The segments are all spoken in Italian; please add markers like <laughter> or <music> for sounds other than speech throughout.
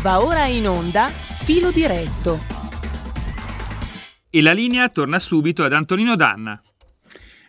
Va ora in onda Filo diretto. E la linea torna subito ad Antonino Danna.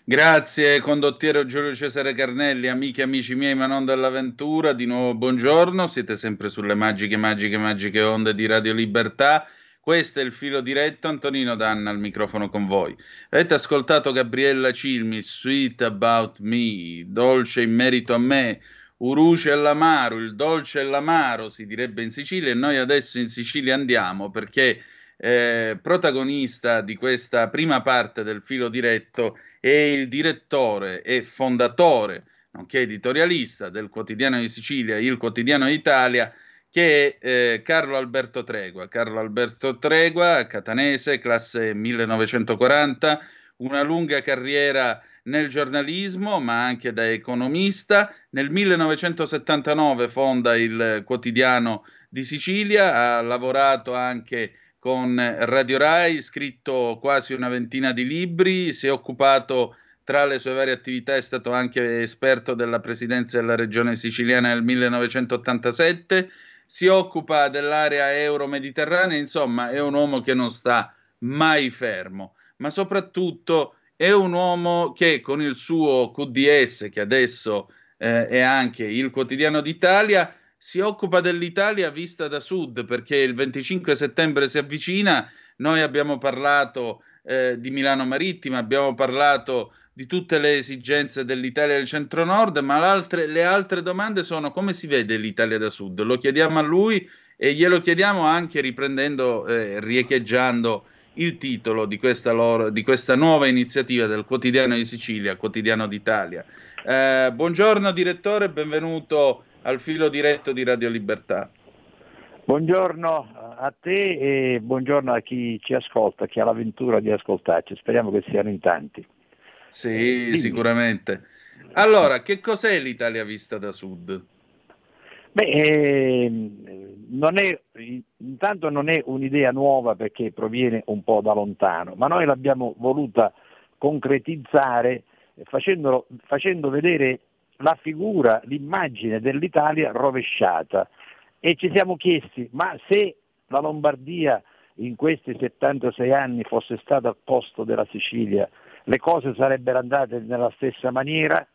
Grazie condottiero Giulio Cesare Carnelli, amiche e amici miei ma non dell'avventura, di nuovo buongiorno, siete sempre sulle magiche, magiche, magiche onde di Radio Libertà. Questo è il filo diretto, Antonino Danna al microfono con voi. Avete ascoltato Gabriella Cilmi, Sweet About Me, Dolce in merito a me, Uruce e l'amaro, il dolce e l'amaro si direbbe in Sicilia e noi adesso in Sicilia andiamo perché eh, protagonista di questa prima parte del filo diretto è il direttore e fondatore, nonché editorialista del quotidiano di Sicilia, il quotidiano d'Italia, che è eh, Carlo Alberto Tregua. Carlo Alberto Tregua, catanese, classe 1940, una lunga carriera nel giornalismo, ma anche da economista. Nel 1979 fonda il quotidiano di Sicilia, ha lavorato anche con Radio Rai, scritto quasi una ventina di libri, si è occupato tra le sue varie attività è stato anche esperto della presidenza della regione siciliana nel 1987, si occupa dell'area euro-mediterranea, insomma è un uomo che non sta mai fermo, ma soprattutto è un uomo che con il suo QDS, che adesso eh, è anche il quotidiano d'Italia, si occupa dell'Italia vista da sud, perché il 25 settembre si avvicina, noi abbiamo parlato eh, di Milano Marittima, abbiamo parlato di tutte le esigenze dell'Italia del centro-nord, ma le altre domande sono come si vede l'Italia da sud? Lo chiediamo a lui e glielo chiediamo anche riprendendo, eh, riecheggiando il titolo di questa, loro, di questa nuova iniziativa del Quotidiano di Sicilia, Quotidiano d'Italia. Eh, buongiorno direttore, benvenuto al filo diretto di Radio Libertà. Buongiorno a te e buongiorno a chi ci ascolta, chi ha l'avventura di ascoltarci, speriamo che siano in tanti. Sì, eh, sicuramente. Allora, che cos'è l'Italia vista da sud? Beh, eh, non è, intanto non è un'idea nuova perché proviene un po' da lontano, ma noi l'abbiamo voluta concretizzare facendo, vedere la figura, l'immagine dell'Italia rovesciata e ci siamo chiesti ma se la Lombardia in questi 76 anni fosse stata al posto della Sicilia, le cose sarebbero andate nella stessa maniera?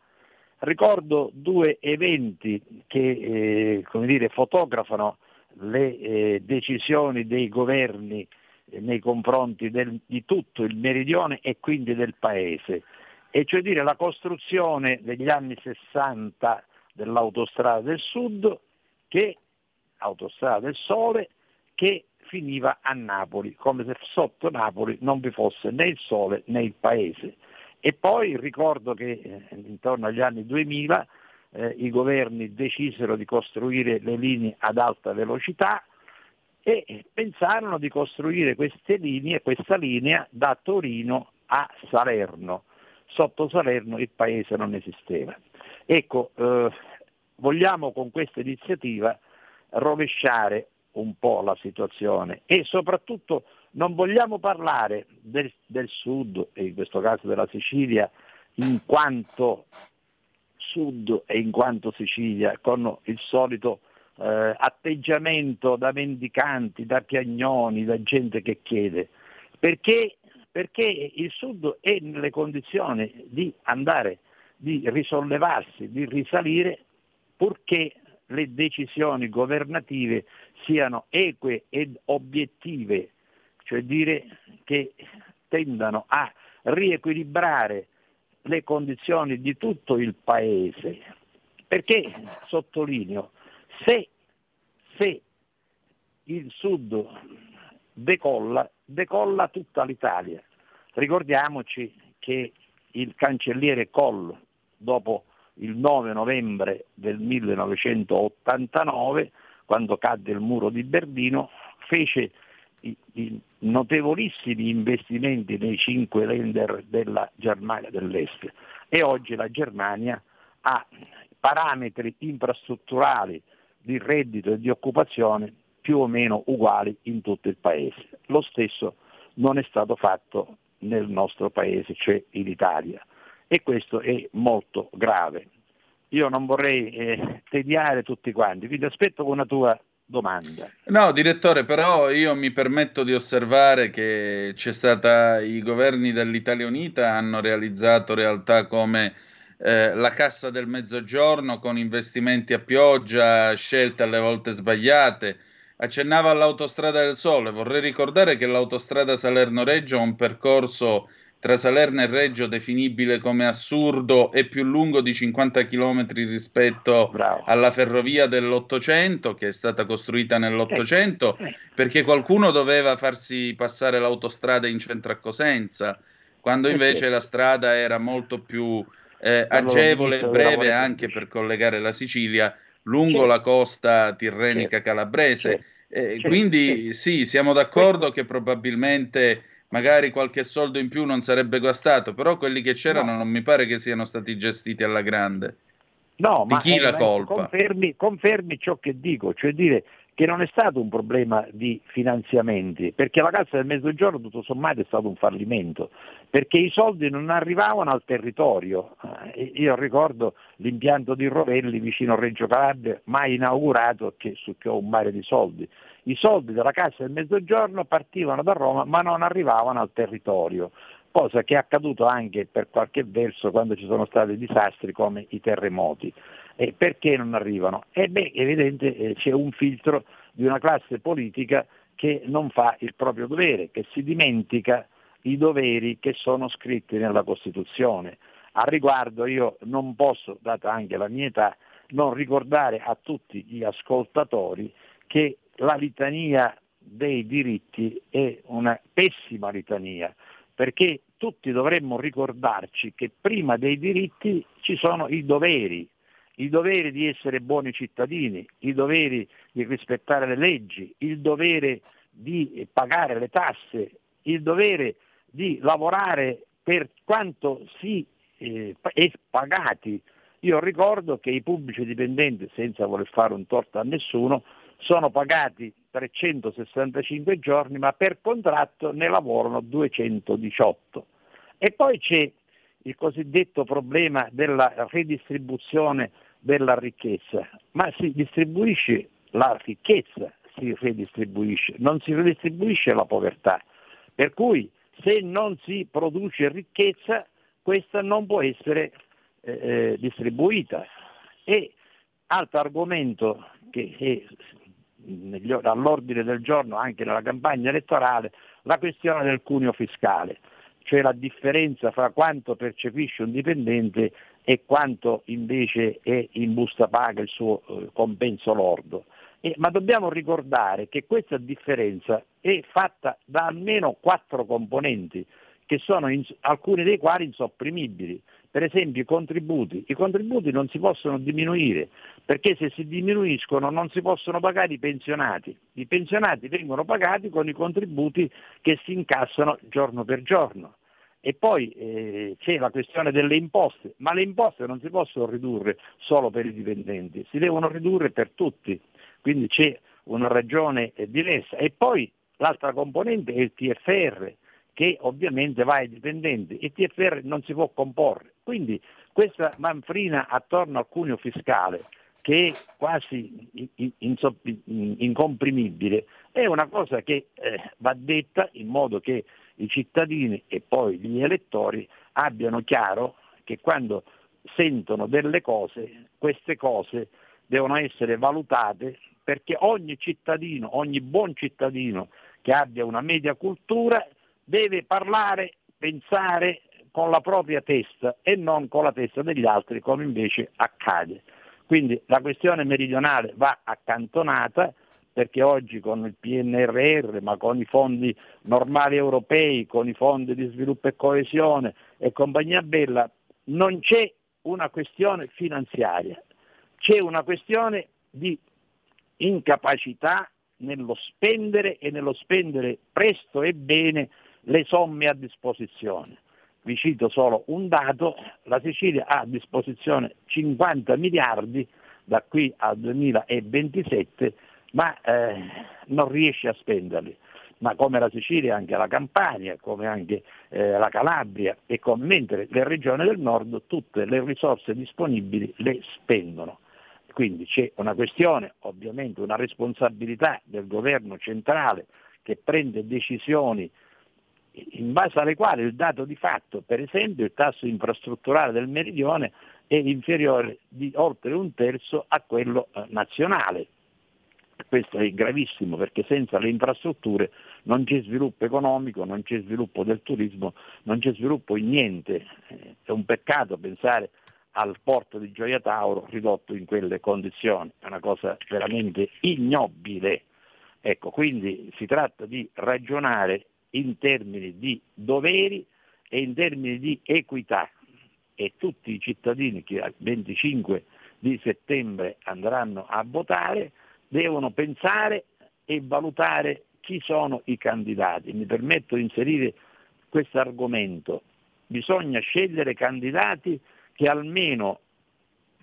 Ricordo due eventi che eh, dire, fotografano le eh, decisioni dei governi eh, nei confronti del, di tutto il meridione e quindi del paese, e cioè dire la costruzione degli anni 60 dell'autostrada del sud, che, autostrada del sole, che finiva a Napoli, come se sotto Napoli non vi fosse né il sole né il paese. E poi ricordo che eh, intorno agli anni 2000 eh, i governi decisero di costruire le linee ad alta velocità e pensarono di costruire queste linee, questa linea da Torino a Salerno. Sotto Salerno il paese non esisteva. Ecco, eh, vogliamo con questa iniziativa rovesciare un po' la situazione. E soprattutto non vogliamo parlare del, del sud, e in questo caso della Sicilia, in quanto sud e in quanto Sicilia, con il solito eh, atteggiamento da mendicanti, da piagnoni, da gente che chiede, perché, perché il sud è nelle condizioni di andare, di risollevarsi, di risalire, purché le decisioni governative siano eque ed obiettive, cioè dire che tendano a riequilibrare le condizioni di tutto il Paese. Perché, sottolineo, se, se il Sud decolla, decolla tutta l'Italia. Ricordiamoci che il cancelliere Koll, dopo il 9 novembre del 1989, quando cadde il muro di Berlino, fece i, i notevolissimi investimenti nei cinque lender della Germania dell'Est e oggi la Germania ha parametri infrastrutturali di reddito e di occupazione più o meno uguali in tutto il paese. Lo stesso non è stato fatto nel nostro paese, cioè in Italia e questo è molto grave. Io non vorrei eh, tediare tutti quanti, quindi aspetto con una tua domanda. No, direttore, però io mi permetto di osservare che c'è stata, i governi dell'Italia Unita hanno realizzato realtà come eh, la cassa del mezzogiorno con investimenti a pioggia, scelte alle volte sbagliate. Accennava all'autostrada del Sole, vorrei ricordare che l'autostrada Salerno-Reggio ha un percorso tra Salerno e Reggio definibile come assurdo e più lungo di 50 km rispetto Bravo. alla ferrovia dell'Ottocento che è stata costruita nell'Ottocento eh, eh. perché qualcuno doveva farsi passare l'autostrada in centro a Cosenza quando eh, invece la strada era molto più eh, agevole e breve anche per collegare la Sicilia lungo la costa tirrenica calabrese. Eh, quindi sì, siamo d'accordo che probabilmente magari qualche soldo in più non sarebbe guastato, però quelli che c'erano no. non mi pare che siano stati gestiti alla grande. No, Di ma chi la colpa? Confermi, confermi ciò che dico, cioè dire che non è stato un problema di finanziamenti, perché la Cassa del Mezzogiorno tutto sommato è stato un fallimento, perché i soldi non arrivavano al territorio. Eh, io ricordo l'impianto di Rovelli vicino a Reggio Calabria, mai inaugurato, che succhiò un mare di soldi. I soldi della Cassa del Mezzogiorno partivano da Roma ma non arrivavano al territorio, cosa che è accaduto anche per qualche verso quando ci sono stati disastri come i terremoti. E perché non arrivano? E beh, evidente eh, c'è un filtro di una classe politica che non fa il proprio dovere, che si dimentica i doveri che sono scritti nella Costituzione. A riguardo io non posso, data anche la mia età, non ricordare a tutti gli ascoltatori che la litania dei diritti è una pessima litania, perché tutti dovremmo ricordarci che prima dei diritti ci sono i doveri, i doveri di essere buoni cittadini, i doveri di rispettare le leggi, il dovere di pagare le tasse, il dovere di lavorare per quanto si eh, è pagati. Io ricordo che i pubblici dipendenti, senza voler fare un torto a nessuno, sono pagati 365 giorni, ma per contratto ne lavorano 218. E poi c'è il cosiddetto problema della redistribuzione della ricchezza, ma si distribuisce la ricchezza, si redistribuisce, non si redistribuisce la povertà. Per cui se non si produce ricchezza, questa non può essere eh, eh distribuita. E altro argomento che è all'ordine del giorno anche nella campagna elettorale la questione del cuneo fiscale, cioè la differenza fra quanto percepisce un dipendente e quanto invece è in busta paga il suo eh, compenso lordo. Eh, ma dobbiamo ricordare che questa differenza è fatta da almeno quattro componenti, che sono in, alcuni dei quali insopprimibili. Per esempio i contributi. I contributi non si possono diminuire perché se si diminuiscono non si possono pagare i pensionati. I pensionati vengono pagati con i contributi che si incassano giorno per giorno. E poi eh, c'è la questione delle imposte, ma le imposte non si possono ridurre solo per i dipendenti, si devono ridurre per tutti, quindi c'è una ragione eh, diversa. E poi l'altra componente è il TFR, che ovviamente va ai dipendenti. Il TFR non si può comporre. Quindi questa manfrina attorno al cuneo fiscale, che è quasi incomprimibile, è una cosa che eh, va detta in modo che i cittadini e poi gli elettori abbiano chiaro che quando sentono delle cose, queste cose devono essere valutate perché ogni cittadino, ogni buon cittadino che abbia una media cultura deve parlare, pensare con la propria testa e non con la testa degli altri come invece accade. Quindi la questione meridionale va accantonata perché oggi con il PNRR, ma con i fondi normali europei, con i fondi di sviluppo e coesione e compagnia bella, non c'è una questione finanziaria, c'è una questione di incapacità nello spendere e nello spendere presto e bene le somme a disposizione. Vi cito solo un dato, la Sicilia ha a disposizione 50 miliardi da qui al 2027, ma eh, non riesce a spenderli. Ma come la Sicilia anche la Campania, come anche eh, la Calabria e come, mentre le regioni del nord tutte le risorse disponibili le spendono. quindi c'è una questione, ovviamente una responsabilità del governo centrale che prende decisioni in base alle quali il dato di fatto, per esempio il tasso infrastrutturale del meridione è inferiore di oltre un terzo a quello eh, nazionale. Questo è gravissimo perché senza le infrastrutture non c'è sviluppo economico, non c'è sviluppo del turismo, non c'è sviluppo in niente. È un peccato pensare al porto di Gioia Tauro ridotto in quelle condizioni, è una cosa veramente ignobile. Ecco, quindi si tratta di ragionare in termini di doveri e in termini di equità e tutti i cittadini che il 25 di settembre andranno a votare devono pensare e valutare chi sono i candidati. Mi permetto di inserire questo argomento. Bisogna scegliere candidati che almeno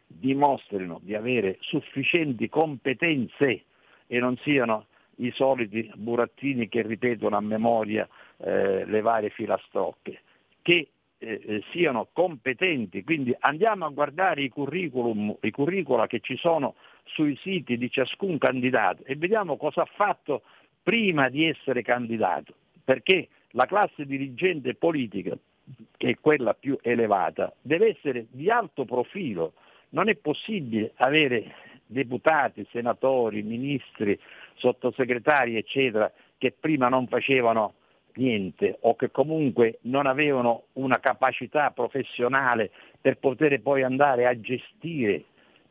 dimostrino di avere sufficienti competenze e non siano i soliti burattini che ripetono a memoria eh, le varie filastrocche, che eh, eh, siano competenti, quindi andiamo a guardare i curriculum, i curricula che ci sono sui siti di ciascun candidato e vediamo cosa ha fatto prima di essere candidato, perché la classe dirigente politica, che è quella più elevata, deve essere di alto profilo, non è possibile avere deputati, senatori, ministri, sottosegretari, eccetera, che prima non facevano niente o che comunque non avevano una capacità professionale per poter poi andare a gestire,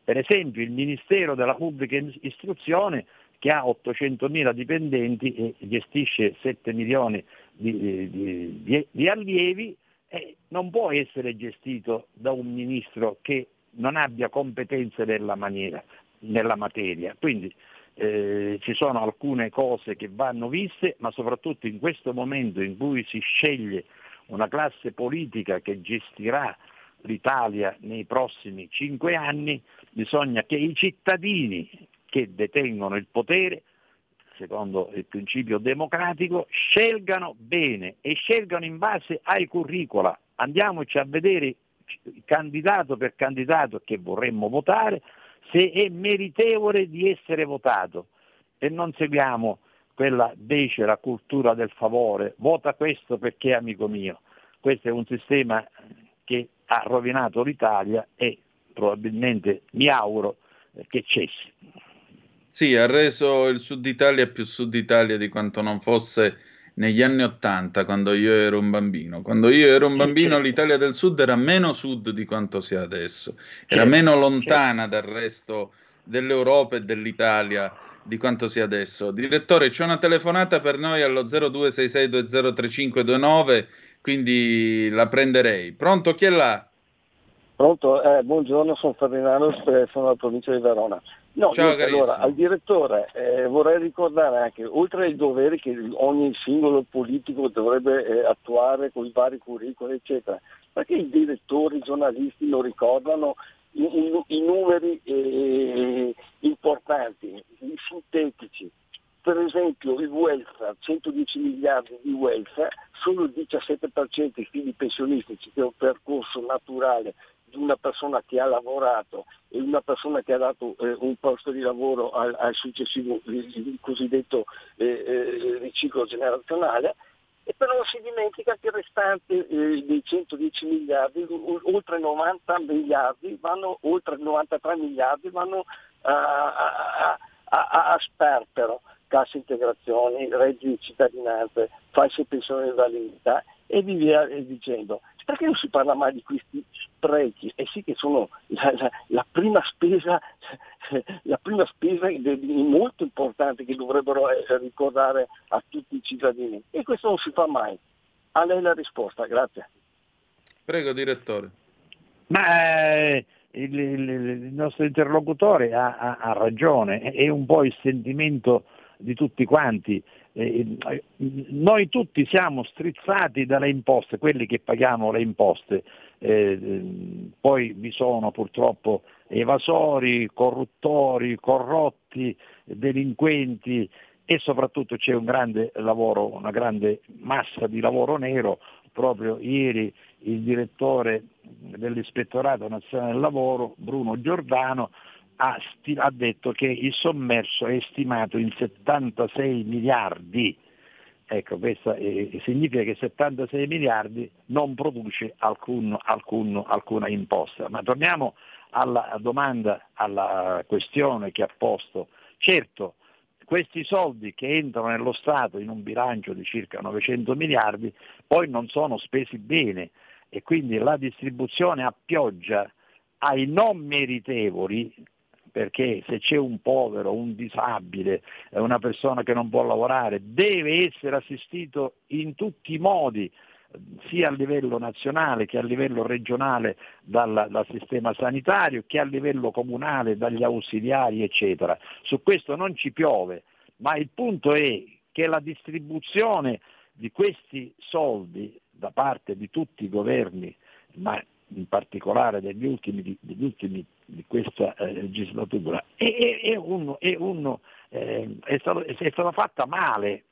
per esempio il Ministero della Pubblica Istruzione che ha 800.000 dipendenti e gestisce 7 milioni di, di, di, di allievi, eh, non può essere gestito da un ministro che non abbia competenze nella, maniera, nella materia. Quindi eh, ci sono alcune cose che vanno viste, ma soprattutto in questo momento in cui si sceglie una classe politica che gestirà l'Italia nei prossimi cinque anni, bisogna che i cittadini che detengono il potere, secondo il principio democratico, scelgano bene e scelgano in base ai curricula. Andiamoci a vedere candidato per candidato che vorremmo votare, se è meritevole di essere votato e non seguiamo quella becera cultura del favore, vota questo perché è amico mio. Questo è un sistema che ha rovinato l'Italia e probabilmente mi auguro che cessi. Sì, ha reso il Sud Italia più Sud Italia di quanto non fosse negli anni Ottanta, quando io ero un bambino. Quando io ero un bambino l'Italia del Sud era meno sud di quanto sia adesso, era meno lontana dal resto dell'Europa e dell'Italia di quanto sia adesso. Direttore, c'è una telefonata per noi allo 0266203529, quindi la prenderei. Pronto, chi è là? Pronto, eh, buongiorno, sono Ferdinando, sono dalla provincia di Verona. No, Ciao, io, allora, al direttore eh, vorrei ricordare anche, oltre ai doveri che ogni singolo politico dovrebbe eh, attuare con i vari curricoli, eccetera, perché i direttori, i giornalisti lo ricordano i, i, i numeri eh, importanti, i sintetici. Per esempio il welfare, 110 miliardi di welfare, solo il 17% i figli pensionistici, che è un percorso naturale di una persona che ha lavorato e una persona che ha dato eh, un posto di lavoro al, al successivo, il, cosiddetto eh, eh, riciclo generazionale, e però si dimentica che il restante eh, dei 110 miliardi, oltre 90 miliardi, vanno, oltre 93 miliardi vanno a, a, a, a sperpero, cassa integrazioni, redditi di cittadinanza, false pensioni di validità e via dicendo. Perché non si parla mai di questi sprechi? E eh sì che sono la, la, la prima spesa, <laughs> la prima spesa molto importante che dovrebbero eh, ricordare a tutti i cittadini. E questo non si fa mai. A lei la risposta, grazie. Prego, direttore. Ma eh, il, il, il, nostro interlocutore ha, ha, ha ragione, è un po' il sentimento di tutti quanti. Eh, noi tutti siamo strizzati dalle imposte, quelli che paghiamo le imposte, eh, poi vi sono purtroppo evasori, corruttori, corrotti, delinquenti e soprattutto c'è un grande lavoro, una grande massa di lavoro nero. Proprio ieri il direttore dell'Ispettorato Nazionale del Lavoro, Bruno Giordano, ha, sti- ha detto che il sommerso è stimato in 76 miliardi. Ecco, questo eh, significa che 76 miliardi non produce alcun, alcun, alcuna imposta. Ma torniamo alla domanda, alla questione che ha posto. Certo, questi soldi che entrano nello Stato in un bilancio di circa 900 miliardi poi non sono spesi bene e quindi la distribuzione a pioggia ai non meritevoli perché se c'è un povero, un disabile, una persona che non può lavorare, deve essere assistito in tutti i modi, sia a livello nazionale che a livello regionale dal, dal, sistema sanitario, che a livello comunale dagli ausiliari, eccetera. Su questo non ci piove, ma il punto è che la distribuzione di questi soldi da parte di tutti i governi, ma in particolare degli ultimi, degli ultimi di questa eh, legislatura, è, è, è, uno, uno, eh, è, stato, è stata fatta male,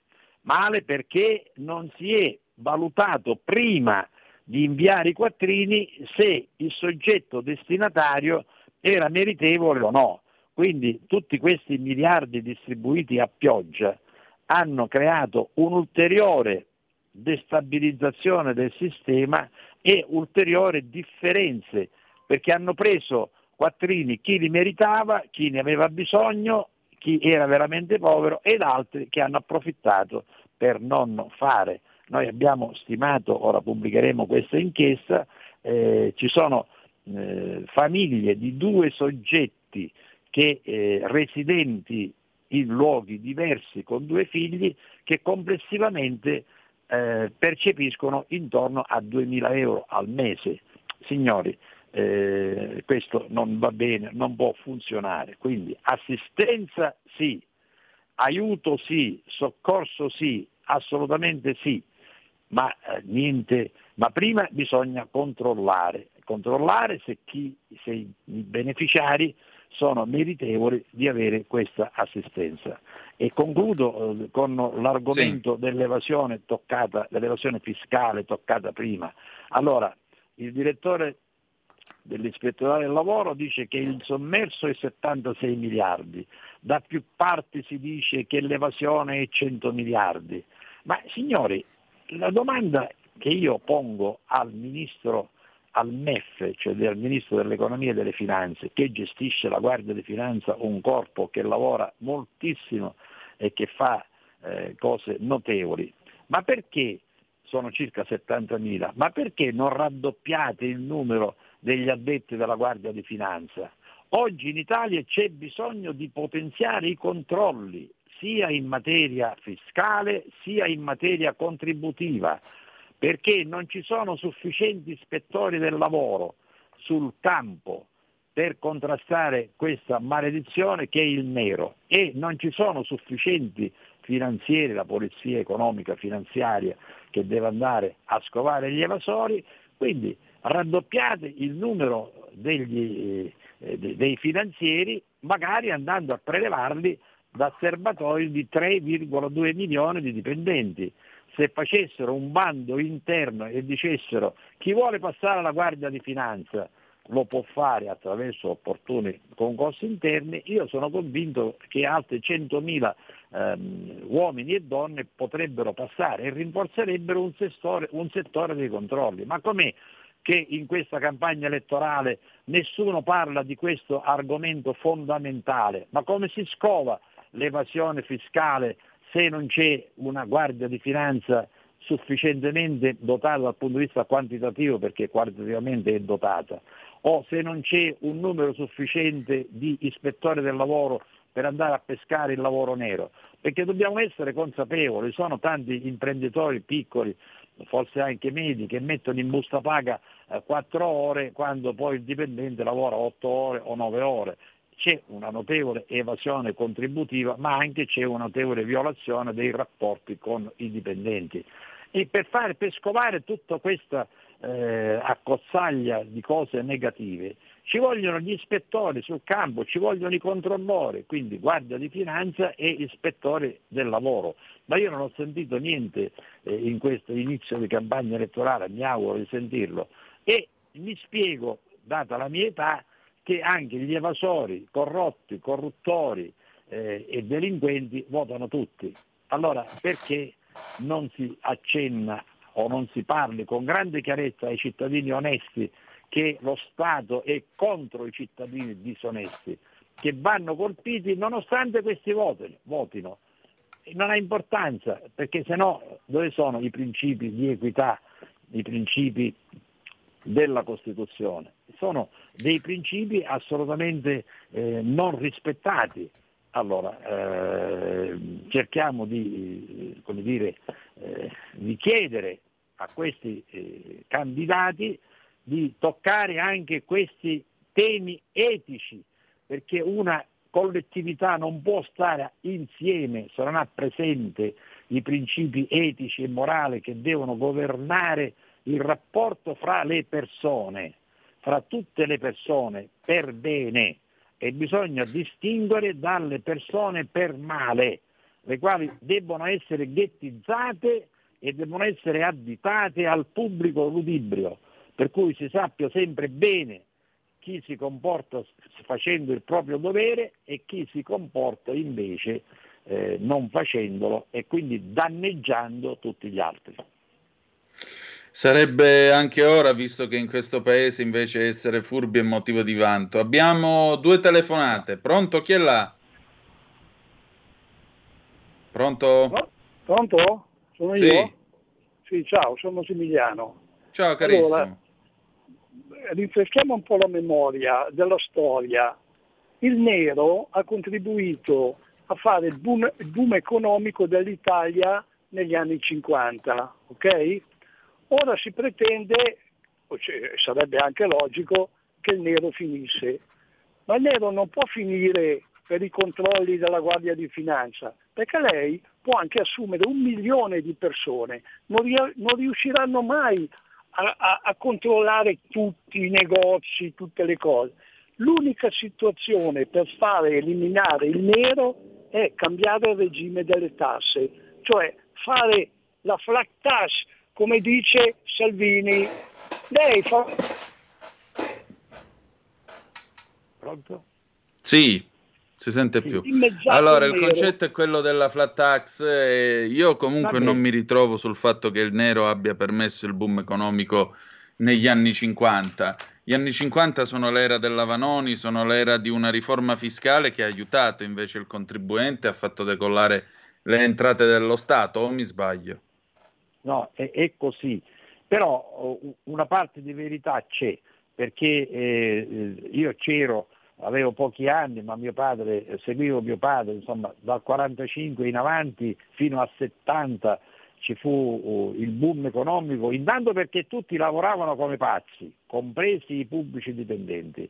male perché non si è valutato prima di inviare i quattrini se il soggetto destinatario era meritevole o no. Quindi tutti questi miliardi distribuiti a pioggia hanno creato un'ulteriore destabilizzazione del sistema e ulteriori differenze, perché hanno preso quattrini chi li meritava, chi ne aveva bisogno, chi era veramente povero ed altri che hanno approfittato per non fare. Noi abbiamo stimato, ora pubblicheremo questa inchiesta, eh, ci sono eh, famiglie di due soggetti che eh, residenti in luoghi diversi con due figli che complessivamente eh, percepiscono intorno a 2.000 euro al mese. Signori, eh, questo non va bene, non può funzionare. Quindi assistenza sì, aiuto sì, soccorso sì, assolutamente sì, ma eh, niente, ma prima bisogna controllare, controllare se, chi, se i beneficiari sono meritevoli di avere questa assistenza. E concludo eh, con l'argomento sì. dell'evasione, toccata, dell'evasione fiscale toccata prima. Allora, il direttore dell'ispettorato del lavoro dice che il sommerso è 76 miliardi, da più parti si dice che l'evasione è 100 miliardi. Ma signori, la domanda che io pongo al ministro al MEF, cioè al Ministro dell'Economia e delle Finanze, che gestisce la Guardia di Finanza, un corpo che lavora moltissimo e che fa eh, cose notevoli. Ma perché sono circa 70.000? Ma perché non raddoppiate il numero degli addetti della Guardia di Finanza? Oggi in Italia c'è bisogno di potenziare i controlli sia in materia fiscale sia in materia contributiva perché non ci sono sufficienti ispettori del lavoro sul campo per contrastare questa maledizione che è il nero e non ci sono sufficienti finanzieri, la polizia economica finanziaria che deve andare a scovare gli evasori, quindi raddoppiate il numero degli, eh, dei finanzieri magari andando a prelevarli da serbatoi di 3,2 milioni di dipendenti se facessero un bando interno e dicessero chi vuole passare alla Guardia di Finanza lo può fare attraverso opportuni concorsi interni, io sono convinto che altri 100.000 ehm, uomini e donne potrebbero passare e rinforzerebbero un settore, un settore dei controlli. Ma com'è che in questa campagna elettorale nessuno parla di questo argomento fondamentale? Ma come si scova l'evasione fiscale se non c'è una guardia di finanza sufficientemente dotata dal punto di vista quantitativo, perché quantitativamente è dotata, o se non c'è un numero sufficiente di ispettori del lavoro per andare a pescare il lavoro nero, perché dobbiamo essere consapevoli, sono tanti imprenditori piccoli, forse anche medi, che mettono in busta paga eh, 4 ore quando poi il dipendente lavora 8 ore o 9 ore c'è una notevole evasione contributiva, ma anche c'è una notevole violazione dei rapporti con i dipendenti. E per, fare, per scovare tutta questa eh, accozzaglia di cose negative ci vogliono gli ispettori sul campo, ci vogliono i controllori, quindi guardia di finanza e ispettori del lavoro. Ma io non ho sentito niente eh, in questo inizio di campagna elettorale, mi auguro di sentirlo. E mi spiego, data la mia età, che anche gli evasori, corrotti, corruttori eh, e delinquenti votano tutti. Allora perché non si accenna o non si parli con grande chiarezza ai cittadini onesti che lo Stato è contro i cittadini disonesti, che vanno colpiti nonostante questi votino. votino. Non ha importanza, perché se no dove sono i principi di equità, i principi della Costituzione? Sono dei principi assolutamente eh, non rispettati. Allora, eh, cerchiamo di, dire, eh, di, chiedere a questi eh, candidati di toccare anche questi temi etici, perché una collettività non può stare insieme se non ha presente i principi etici e morali che devono governare il rapporto fra le persone, fra tutte le persone per bene. E bisogna distinguere dalle persone per male, le quali debbono essere ghettizzate e devono essere additate al pubblico ludibrio, per cui si sappia sempre bene chi si comporta facendo il proprio dovere e chi si comporta invece eh, non facendolo e quindi danneggiando tutti gli altri. Sarebbe anche ora, visto che in questo paese invece essere furbi è motivo di vanto. Abbiamo due telefonate. Pronto? Chi è là? Pronto? Pronto? Sono sì. io? Sì, ciao, sono Massimiliano. Ciao carissimo. Allora, rinfreschiamo un po' la memoria della storia. Il nero ha contribuito a fare il boom, il boom economico dell'Italia negli anni 50, ok? Ora si pretende, cioè, sarebbe anche logico, che il nero finisse, ma il nero non può finire per i controlli della Guardia di Finanza, perché lei può anche assumere un milione di persone, non, non riusciranno mai a, a, a controllare tutti i negozi, tutte le cose. L'unica situazione per fare eliminare il nero è cambiare il regime delle tasse, cioè fare la flat tax come dice Salvini. Lei fa... Pronto? Sì, si sente più. Allora, il concetto è quello della flat tax. E io comunque non mi ritrovo sul fatto che il nero abbia permesso il boom economico negli anni 50. Gli anni 50 sono l'era della Vanoni, sono l'era di una riforma fiscale che ha aiutato invece il contribuente, ha fatto decollare le entrate dello Stato, o mi sbaglio? no? è, è così. Però una parte di verità c'è, perché eh, io c'ero, avevo pochi anni, ma mio padre, seguivo mio padre, insomma, dal 45 in avanti fino a 70 ci fu uh, il boom economico, intanto perché tutti lavoravano come pazzi, compresi i pubblici dipendenti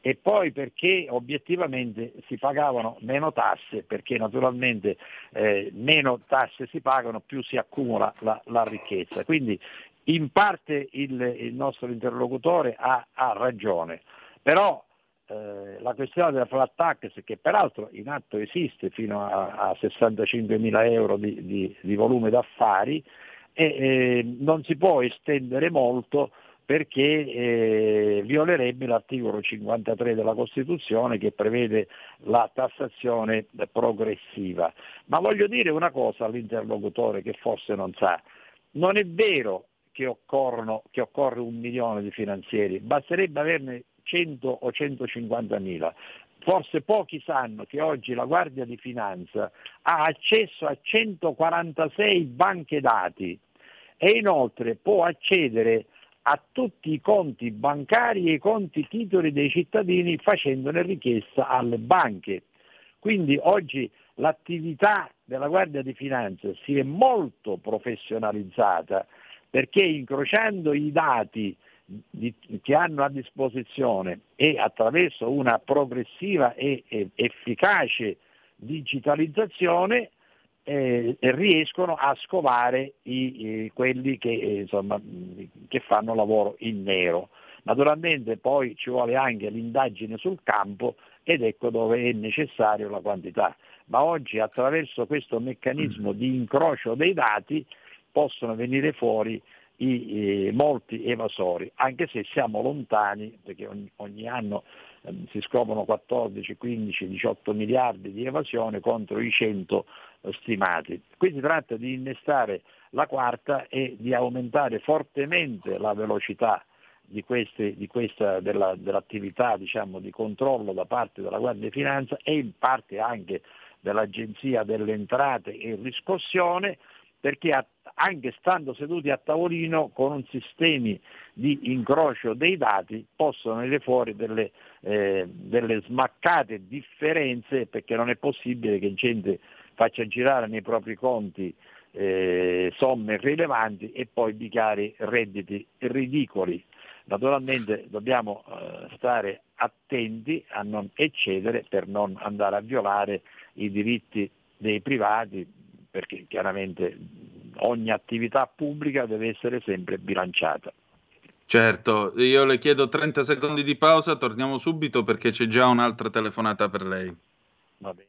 e poi perché obiettivamente si pagavano meno tasse, perché naturalmente eh, meno tasse si pagano più si accumula la, la ricchezza. Quindi in parte il, il nostro interlocutore ha, ha ragione, però eh, la questione della flat tax, che peraltro in atto esiste fino a, a 65 mila euro di, di, di volume d'affari, e, eh, non si può estendere molto perché eh, violerebbe l'articolo 53 della Costituzione che prevede la tassazione progressiva. Ma voglio dire una cosa all'interlocutore che forse non sa, non è vero che, occorrono, che occorre un milione di finanzieri, basterebbe averne 100 o 150 mila. Forse pochi sanno che oggi la Guardia di Finanza ha accesso a 146 banche dati e inoltre può accedere a tutti i conti bancari e i conti titoli dei cittadini facendone richiesta alle banche. Quindi oggi l'attività della Guardia di Finanza si è molto professionalizzata perché incrociando i dati di, che hanno a disposizione e attraverso una progressiva e, e efficace digitalizzazione eh, riescono a scovare i, i, quelli che, eh, insomma, che fanno lavoro in nero. Naturalmente poi ci vuole anche l'indagine sul campo ed ecco dove è necessaria la quantità. Ma oggi attraverso questo meccanismo di incrocio dei dati possono venire fuori i, i, molti evasori, anche se siamo lontani, perché ogni, ogni anno ehm, si scoprono 14, 15, 18 miliardi di evasione contro i 100 eh, stimati. Qui si tratta di innestare la quarta e di aumentare fortemente la velocità di queste, di questa, della, dell'attività diciamo, di controllo da parte della Guardia di Finanza e in parte anche dell'Agenzia delle Entrate e Riscossione, perché anche stando seduti a tavolino con un sistema di incrocio dei dati possono venire fuori delle, eh, delle smaccate differenze perché non è possibile che gente faccia girare nei propri conti eh, somme rilevanti e poi dichiari redditi ridicoli. Naturalmente dobbiamo eh, stare attenti a non eccedere per non andare a violare i diritti dei privati, perché chiaramente ogni attività pubblica deve essere sempre bilanciata. Certo, io le chiedo 30 secondi di pausa, torniamo subito perché c'è già un'altra telefonata per lei. Va bene.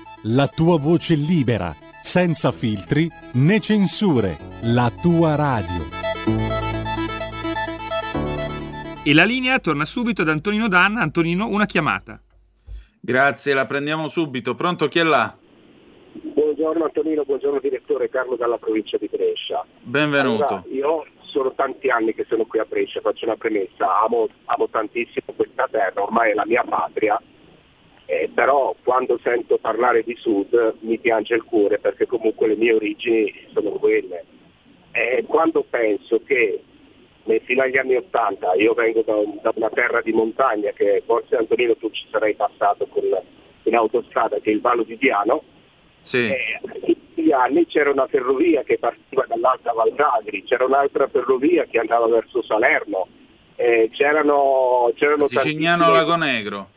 la tua voce libera, senza filtri né censure, la tua radio. E la linea torna subito ad Antonino Danna. Antonino, una chiamata. Grazie, la prendiamo subito. Pronto, chi è là? Buongiorno Antonino, buongiorno direttore Carlo dalla provincia di Brescia. Benvenuto. Allora, io sono tanti anni che sono qui a Brescia, faccio una premessa, amo, amo tantissimo questa terra, ormai è la mia patria eh, però quando sento parlare di Sud mi piange il cuore perché comunque le mie origini sono quelle. E quando penso che fino agli anni Ottanta io vengo da, da, una terra di montagna che forse Antonino tu ci sarai passato con, in autostrada che è il Vallo di Diano, sì. eh, quegli anni c'era una ferrovia che partiva dall'Alta Valdagri, c'era un'altra ferrovia che andava verso Salerno, eh, c'erano, c'erano Sicignano Lago Negro.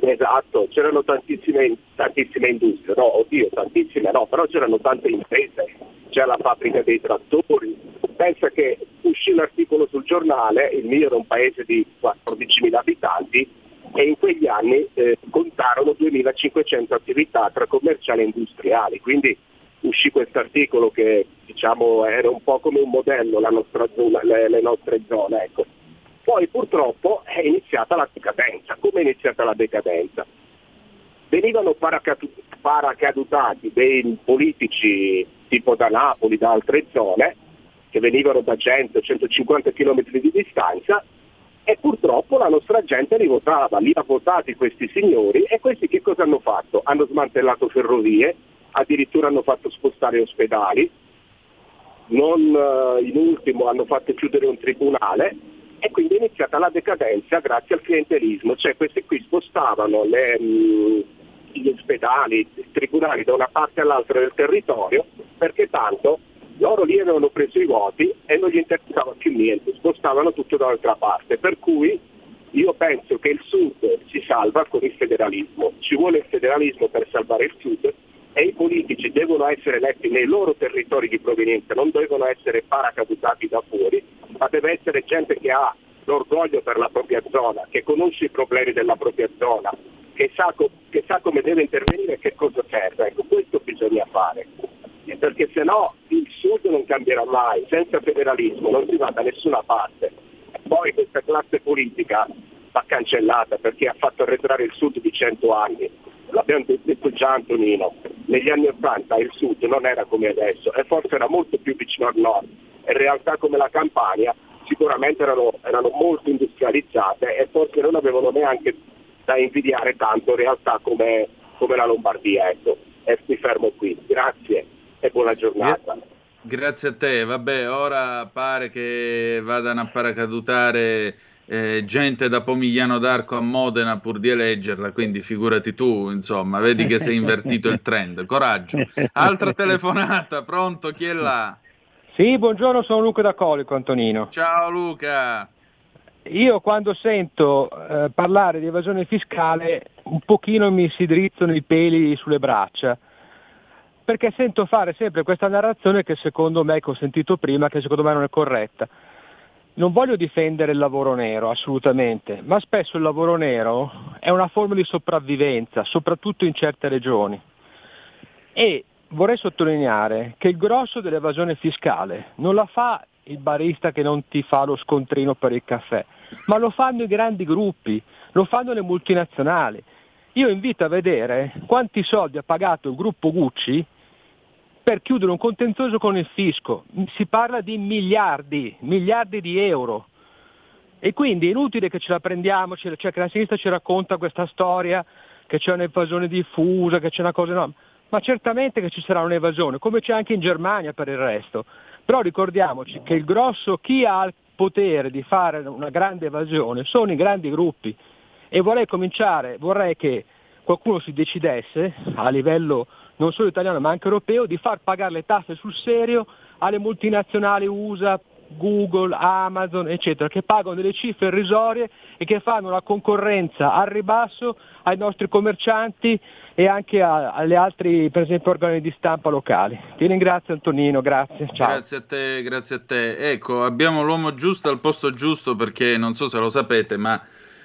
Esatto, c'erano tantissime, tantissime industrie, no, oddio, tantissime no, però c'erano tante imprese, c'era la fabbrica dei trattori. Pensa che uscì l'articolo sul giornale, il mio era un paese di 14.000 abitanti, e in quegli anni eh, contarono 2.500 attività tra commerciali e industriali, quindi uscì questo articolo che diciamo, era un po' come un modello nostra, le, le, nostre zone. Ecco. Poi purtroppo è iniziata la decadenza. Come è iniziata la decadenza? Venivano paracadutati dei politici tipo da Napoli, da altre zone, che venivano da 100-150 km di distanza e purtroppo la nostra gente rivotava, li ha votati questi signori e questi che cosa hanno fatto? Hanno smantellato ferrovie, addirittura hanno fatto spostare ospedali, non uh, in ultimo hanno fatto chiudere un tribunale e quindi è iniziata la decadenza grazie al clientelismo, cioè questi qui spostavano le, mh, gli ospedali, i tribunali da una parte all'altra del territorio perché tanto loro lì avevano preso i voti e non gli interessava più niente, spostavano tutto dall'altra parte, per cui io penso che il Sud si salva con il federalismo, ci vuole il federalismo per salvare il Sud e i politici devono essere eletti nei loro territori di provenienza, non devono essere paracadutati da fuori, ma deve essere gente che ha l'orgoglio per la propria zona, che conosce i problemi della propria zona, che sa, co- che sa come deve intervenire e che cosa serve. Ecco, questo bisogna fare. Perché se no il Sud non cambierà mai, senza federalismo non si va da nessuna parte. Poi questa classe politica va cancellata perché ha fatto arretrare il Sud di cento anni l'abbiamo detto già Antonino, negli anni Ottanta il sud non era come adesso e forse era molto più vicino al nord e realtà come la Campania sicuramente erano, erano molto industrializzate e forse non avevano neanche da invidiare tanto realtà come, come la Lombardia. Ecco. E mi fermo qui. Grazie e buona giornata. Grazie a te. Vabbè, ora pare che vadano a paracadutare eh, gente da Pomigliano d'Arco a Modena pur di eleggerla, quindi figurati tu, insomma, vedi che è invertito il trend. Coraggio. Altra telefonata, pronto? Chi è là? Sì, buongiorno, sono Luca da Colico, Antonino. Ciao Luca. io quando sento eh, parlare di evasione fiscale un pochino mi si drizzano i peli sulle braccia, perché sento fare sempre questa narrazione che secondo me, che ho sentito prima, che secondo me non è corretta. Non voglio difendere il lavoro nero, assolutamente, ma spesso il lavoro nero è una forma di sopravvivenza, soprattutto in certe regioni. E vorrei sottolineare che il grosso dell'evasione fiscale non la fa il barista che non ti fa lo scontrino per il caffè, ma lo fanno i grandi gruppi, lo fanno le multinazionali. Io invito a vedere quanti soldi ha pagato il gruppo Gucci per chiudere un contenzioso con il fisco. Si parla di miliardi, miliardi di euro. E quindi è inutile che ce la prendiamo, cioè che la sinistra ci racconta questa storia, che c'è un'evasione diffusa, che c'è una cosa enorme. Ma certamente che ci sarà un'evasione, come c'è anche in Germania per il resto. Però ricordiamoci che il grosso, chi ha il potere di fare una grande evasione sono i grandi gruppi e vorrei cominciare, vorrei che qualcuno si decidesse a livello non solo italiano ma anche europeo di far pagare le tasse sul serio alle multinazionali USA, Google, Amazon, eccetera, che pagano delle cifre irrisorie e che fanno la concorrenza al ribasso ai nostri commercianti e anche a, alle altre, per esempio, organi di stampa locali. Ti ringrazio Antonino, grazie. Ciao. Grazie a te, grazie a te. Ecco, abbiamo l'uomo giusto al posto giusto perché non so se lo sapete, ma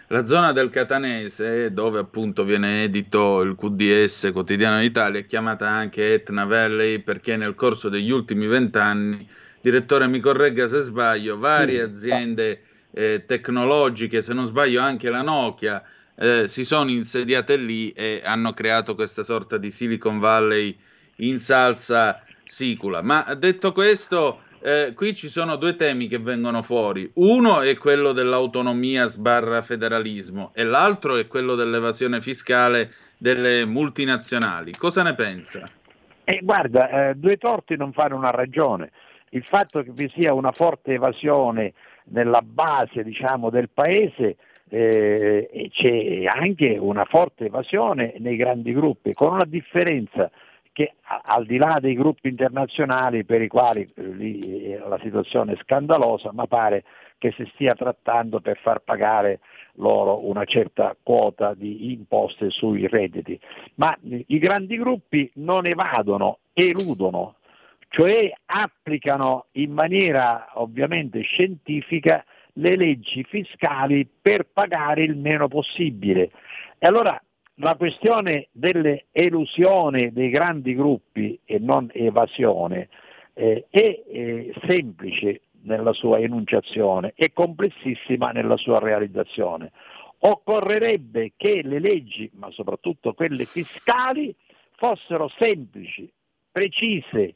la zona del Catanese, dove appunto viene edito il QDS quotidiano d'Italia, è chiamata anche Etna Valley perché nel corso degli ultimi vent'anni direttore mi corregga se sbaglio, varie aziende eh, tecnologiche, se non sbaglio anche la Nokia, eh, si sono insediate lì e hanno creato questa sorta di Silicon Valley in salsa sicula. Ma detto questo, eh, qui ci sono due temi che vengono fuori. Uno è quello dell'autonomia sbarra federalismo e l'altro è quello dell'evasione fiscale delle multinazionali. Cosa ne pensa? Eh, guarda, eh, due torti non fanno una ragione il fatto che vi sia una forte evasione nella base diciamo, del paese eh, c'è anche una forte evasione nei grandi gruppi, con una differenza che al di là dei gruppi internazionali per i quali eh, lì eh, la situazione è scandalosa, ma pare che si stia trattando per far pagare loro una certa quota di imposte sui redditi. Ma i grandi gruppi non evadono, eludono cioè applicano in maniera ovviamente scientifica le leggi fiscali per pagare il meno possibile. E allora la questione dell'elusione dei grandi gruppi e non evasione eh, è eh, semplice nella sua enunciazione e complessissima nella sua realizzazione. Occorrerebbe che le leggi, ma soprattutto quelle fiscali, fossero semplici, precise,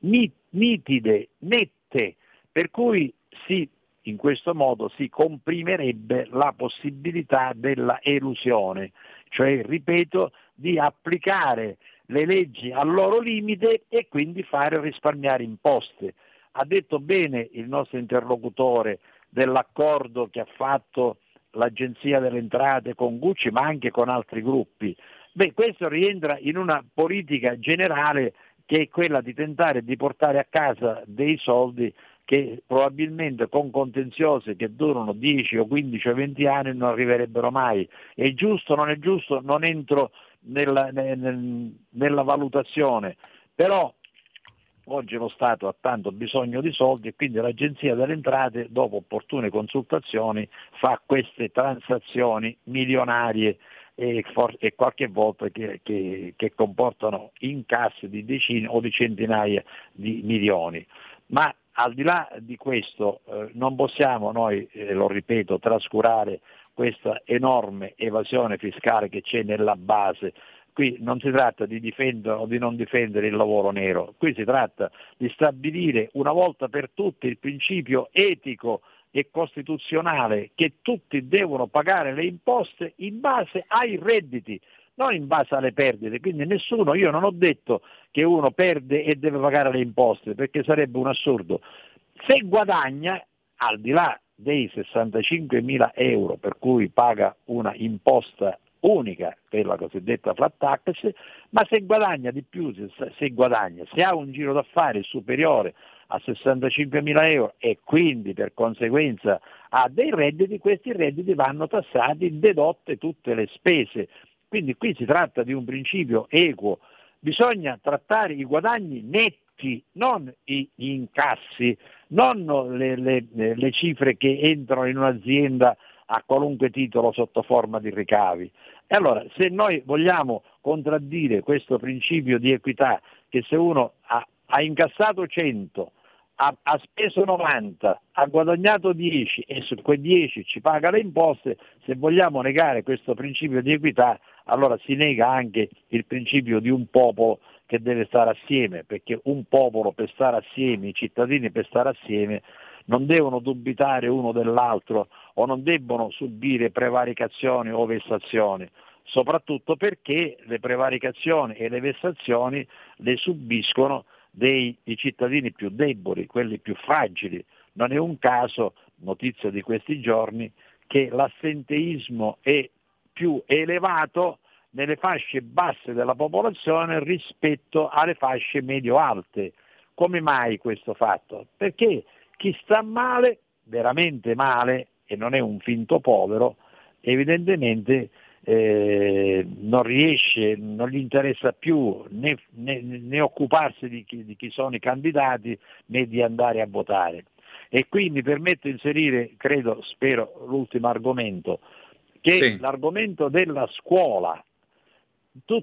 nitide, nette, per cui si, in questo modo si comprimerebbe la possibilità della elusione, cioè, ripeto, di applicare le leggi al loro limite e quindi fare risparmiare imposte. Ha detto bene il nostro interlocutore dell'accordo che ha fatto l'Agenzia delle Entrate con Gucci, ma anche con altri gruppi. Beh, questo rientra in una politica generale che è quella di tentare di portare a casa dei soldi che probabilmente con contenziosi che durano 10 o 15 o 20 anni non arriverebbero mai. È giusto o non è giusto? Non entro nella, nel, nella valutazione, però oggi lo Stato ha tanto bisogno di soldi e quindi l'Agenzia delle Entrate, dopo opportune consultazioni, fa queste transazioni milionarie e, for- e qualche volta che, che, che, comportano incassi di decine o di centinaia di milioni. Ma al di là di questo eh, non possiamo noi, eh, lo ripeto, trascurare questa enorme evasione fiscale che c'è nella base. Qui non si tratta di difendere o di non difendere il lavoro nero, qui si tratta di stabilire una volta per tutte il principio etico e costituzionale che tutti devono pagare le imposte in base ai redditi, non in base alle perdite. Quindi nessuno, io non ho detto che uno perde e deve pagare le imposte, perché sarebbe un assurdo. Se guadagna, al di là dei 65 mila euro per cui paga una imposta unica per la cosiddetta flat tax, ma se guadagna di più, se, se guadagna, se ha un giro d'affari superiore a 65 mila euro e quindi per conseguenza ha dei redditi, questi redditi vanno tassati, dedotte tutte le spese. Quindi qui si tratta di un principio equo, bisogna trattare i guadagni netti, non gli incassi, non le, le, le cifre che entrano in un'azienda a qualunque titolo sotto forma di ricavi. E allora se noi vogliamo contraddire questo principio di equità, che se uno ha, ha incassato 100, ha, ha, speso 90, ha guadagnato 10 e su quei 10 ci paga le imposte, se vogliamo negare questo principio di equità, allora si nega anche il principio di un popolo che deve stare assieme, perché un popolo per stare assieme, i cittadini per stare assieme, non devono dubitare uno dell'altro o non debbono subire prevaricazioni o vessazioni, soprattutto perché le prevaricazioni e le vessazioni le subiscono dei, dei cittadini più deboli, quelli più fragili. Non è un caso, notizia di questi giorni, che l'assenteismo è più elevato nelle fasce basse della popolazione rispetto alle fasce medio-alte. Come mai questo fatto? Perché chi sta male, veramente male, e non è un finto povero, evidentemente eh, non riesce, non gli interessa più né, né, né occuparsi di chi, di chi, sono i candidati né di andare a votare. E qui mi permetto di inserire, credo, spero, l'ultimo argomento, che sì. l'argomento della scuola.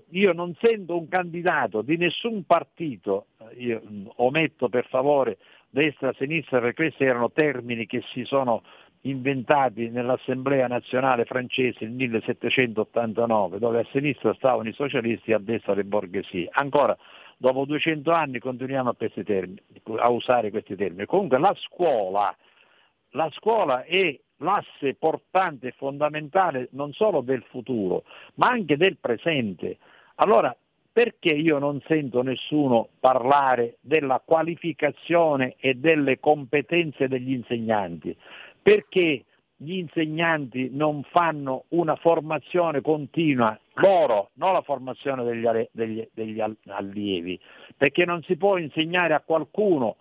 io non sento un candidato di nessun partito, io ometto per favore destra, sinistra, perché questi erano termini che si sono inventati nell'Assemblea nazionale francese nel 1789, dove a sinistra stavano i socialisti e a destra le borghesie. Ancora, dopo 200 anni continuiamo a, termini, a usare questi termini. Comunque la scuola, la scuola è l'asse portante e fondamentale non solo del futuro, ma anche del presente. Allora, perché io non sento nessuno parlare della qualificazione e delle competenze degli insegnanti? Perché gli insegnanti non fanno una formazione continua, loro, non la formazione degli, degli, degli allievi, perché non si può insegnare a qualcuno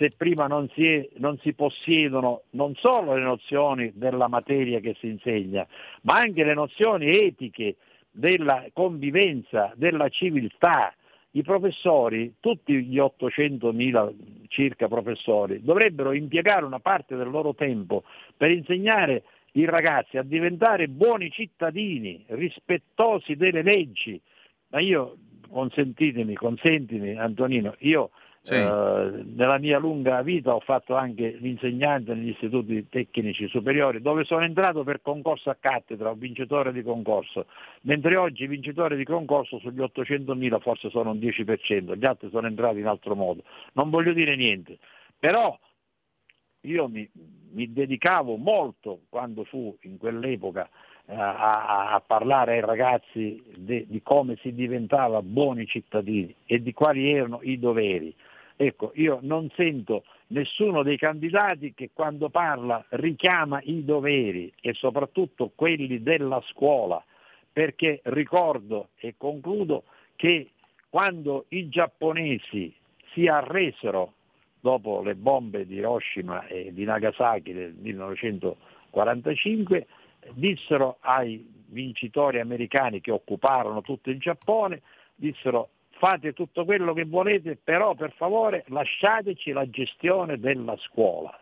se prima non si, non si, possiedono non solo le nozioni della materia che si insegna, ma anche le nozioni etiche, della convivenza, della civiltà. I professori, tutti gli 800.000 circa professori, dovrebbero impiegare una parte del loro tempo per insegnare i ragazzi a diventare buoni cittadini, rispettosi delle leggi. Ma io, consentitemi, consentimi Antonino, io sì. Eh, nella mia lunga vita ho fatto anche l'insegnante negli istituti tecnici superiori dove sono entrato per concorso a cattedra, vincitore di concorso, mentre oggi vincitore di concorso sugli 800.000 forse sono un 10%, gli altri sono entrati in altro modo. Non voglio dire niente, però io mi, mi dedicavo molto quando fu in quell'epoca eh, a, a, parlare ai ragazzi de, di come si diventava buoni cittadini e di quali erano i doveri. Ecco, io non sento nessuno dei candidati che quando parla richiama i doveri e soprattutto quelli della scuola, perché ricordo e concludo che quando i giapponesi si arresero dopo le bombe di Hiroshima e di Nagasaki del 1945, dissero ai vincitori americani che occuparono tutto il Giappone, dissero fate tutto quello che volete, però per favore lasciateci la gestione della scuola,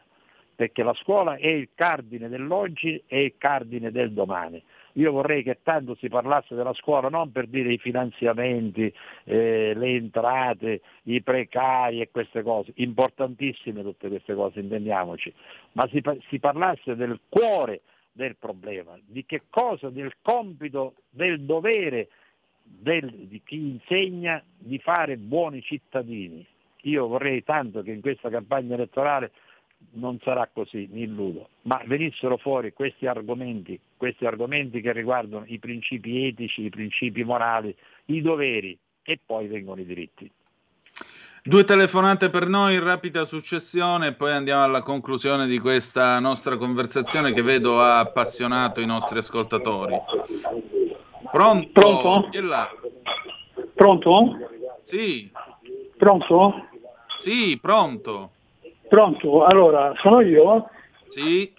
perché la scuola è il cardine dell'oggi e il cardine del domani. Io vorrei che tanto si parlasse della scuola non per dire i finanziamenti, eh, le entrate, i precari e queste cose, importantissime tutte queste cose, intendiamoci, ma si, si parlasse del cuore del problema, di che cosa, del compito, del dovere del, di chi insegna di fare buoni cittadini. Io vorrei tanto che in questa campagna elettorale non sarà così, mi illudo, ma venissero fuori questi argomenti, questi argomenti che riguardano i principi etici, i principi morali, i doveri e poi vengono i diritti. Due telefonate per noi in rapida successione e poi andiamo alla conclusione di questa nostra conversazione che vedo ha appassionato i nostri ascoltatori. Pronto? Pronto? Pronto? Sì. Pronto? Sì, pronto. Pronto? Allora, sono io? Sì.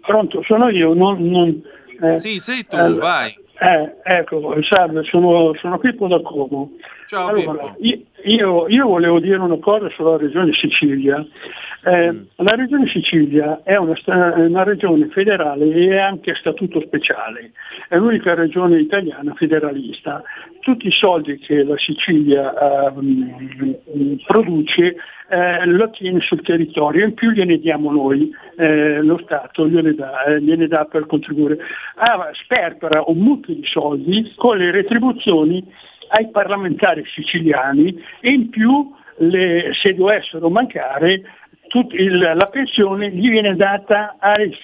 Pronto, sono io, non... non eh, sì, sei tu, eh, vai. Eh, ecco, salve, sono, sono Pippo da Como. Ciao allora, io, io, volevo dire una cosa sulla regione Sicilia. Eh, mm. La regione Sicilia è una, una, regione federale e anche statuto speciale, è l'unica regione italiana federalista. Tutti i soldi che la Sicilia eh, produce eh, lo ottiene sul territorio, in più gliene diamo noi, eh, lo Stato gliene dà, eh, gliene dà per contribuire. Ah, sperpera un mucchio di soldi con le retribuzioni ai parlamentari siciliani e in più le, se dovessero mancare il, la pensione gli viene data ai,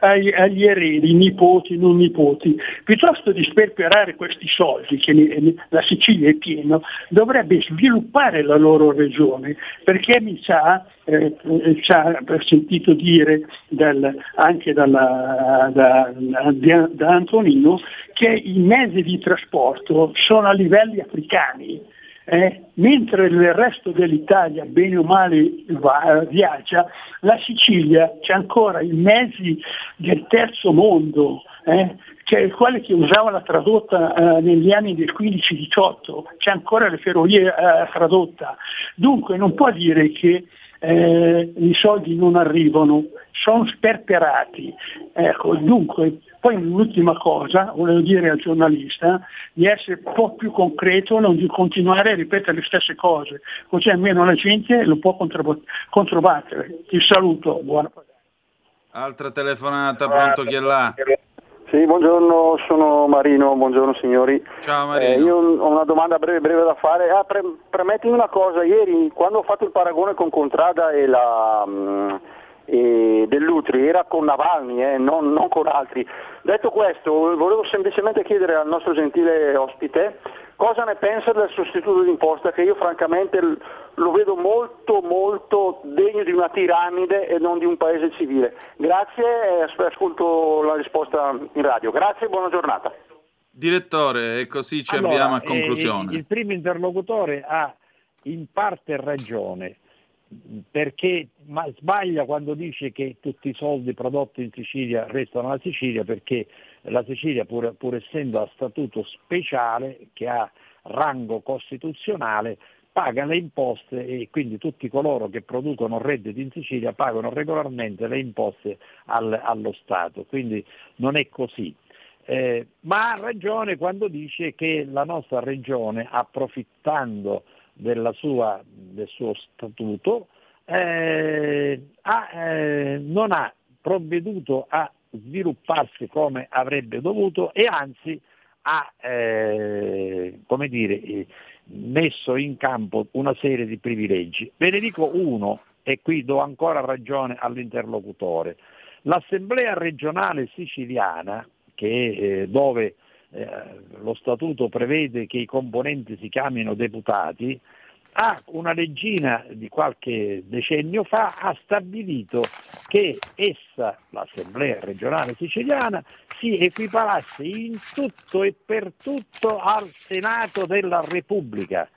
ai, agli eredi, nipoti, non nipoti. Piuttosto di sperperare questi soldi, che la Sicilia è piena, dovrebbe sviluppare la loro regione, perché mi sa, eh, ci ha sentito dire dal, anche dalla, da, da, da Antonino che i mezzi di trasporto sono a livelli africani eh, mentre il resto dell'Italia bene o male va, viaggia, la Sicilia c'è ancora i mezzi del terzo mondo, eh, cioè il quale che usava la tradotta eh, negli anni del 15-18, c'è ancora le ferrovie eh, tradotta. Dunque non può dire che eh, i soldi non arrivano, sono sperperati. Ecco, dunque, poi l'ultima cosa, volevo dire al giornalista, di essere un po' più concreto, non di continuare a ripetere le stesse cose, così almeno la gente lo può controbattere. Ti saluto, buona Altra telefonata, pronto chi è là? Sì, buongiorno, sono Marino, buongiorno signori. Ciao Marino. Eh, io ho una domanda breve breve da fare. Ah, pre- premettimi una cosa, ieri quando ho fatto il paragone con Contrada e la... Mh, dell'Utri era con Navalny, eh, non, non, con altri. Detto questo, volevo semplicemente chiedere al nostro gentile ospite cosa ne pensa del sostituto d'imposta che io francamente lo vedo molto molto degno di una tirannide e non di un paese civile. Grazie e ascolto la risposta in radio. Grazie e buona giornata. Direttore, e così ci allora, avviamo a conclusione. Eh, il primo interlocutore ha in parte ragione perché sbaglia quando dice che tutti i soldi prodotti in Sicilia restano alla Sicilia perché la Sicilia pur, pur essendo a statuto speciale che ha rango costituzionale paga le imposte e quindi tutti coloro che producono redditi in Sicilia pagano regolarmente le imposte al, allo Stato, quindi non è così. Eh, ma ha ragione quando dice che la nostra regione, approfittando sua, del suo statuto, eh, ha, eh, non ha provveduto a svilupparsi come avrebbe dovuto e anzi ha eh, come dire, messo in campo una serie di privilegi. Ve ne dico uno e qui do ancora ragione all'interlocutore. L'Assemblea regionale siciliana, che, eh, dove eh, lo statuto prevede che i componenti si chiamino deputati, ha una leggina di qualche decennio fa ha stabilito che essa, l'Assemblea regionale siciliana, si equiparasse in tutto e per tutto al Senato della Repubblica,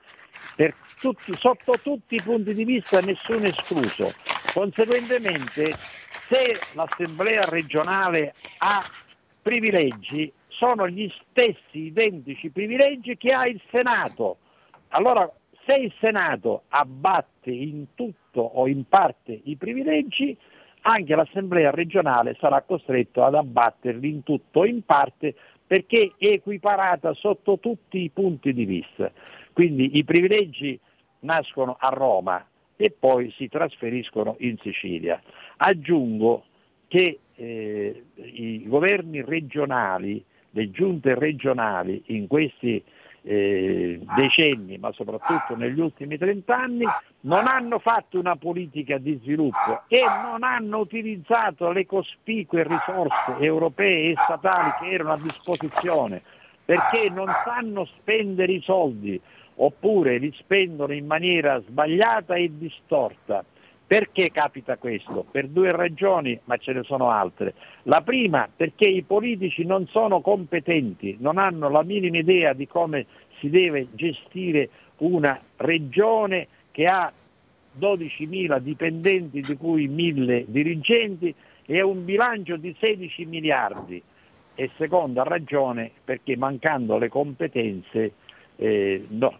tutti, sotto tutti i punti di vista nessuno escluso. Conseguentemente se l'Assemblea regionale ha privilegi, sono gli stessi identici privilegi che ha il Senato. Allora, se il Senato abbatte in tutto o in parte i privilegi, anche l'Assemblea regionale sarà costretta ad abbatterli in tutto o in parte perché è equiparata sotto tutti i punti di vista. Quindi i privilegi nascono a Roma e poi si trasferiscono in Sicilia. Aggiungo che eh, i governi regionali, le giunte regionali in questi eh, decenni, ma soprattutto negli ultimi trent'anni, non hanno fatto una politica di sviluppo e non hanno utilizzato le cospicue risorse europee e statali che erano a disposizione, perché non sanno spendere i soldi oppure li spendono in maniera sbagliata e distorta. Perché capita questo? Per due ragioni, ma ce ne sono altre. La prima perché i politici non sono competenti, non hanno la minima idea di come si deve gestire una regione che ha 12.000 dipendenti di cui 1.000 dirigenti e un bilancio di 16 miliardi. E seconda ragione perché mancando le competenze eh, no,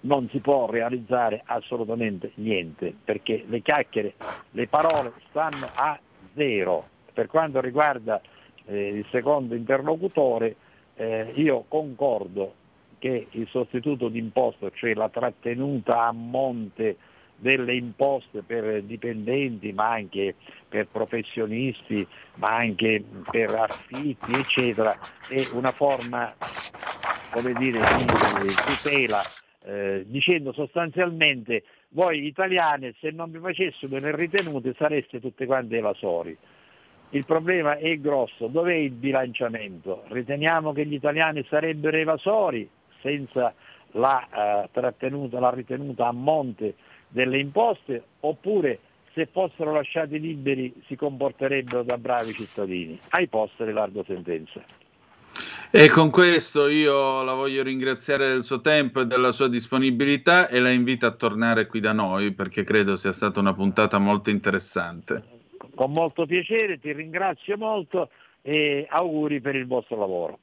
non si può realizzare assolutamente niente, perché le chiacchiere, le parole stanno a zero. Per quanto riguarda eh, il secondo interlocutore, eh, io concordo che il sostituto d'imposta, cioè la trattenuta a monte delle imposte per dipendenti, ma anche per professionisti, ma anche per affitti, eccetera, è una forma come dire, di tutela, eh, dicendo sostanzialmente voi italiani se non vi facessimo le ritenute sareste tutte quante evasori. Il problema è grosso, dov'è il bilanciamento? Riteniamo che gli italiani sarebbero evasori senza la, trattenuta, la ritenuta a monte delle imposte oppure se fossero lasciati liberi si comporterebbero da bravi cittadini. Ai posti le largo sentenze. E con questo io la voglio ringraziare del suo tempo e della sua disponibilità e la invito a tornare qui da noi perché credo sia stata una puntata molto interessante. Con molto piacere, ti ringrazio molto e auguri per il vostro lavoro.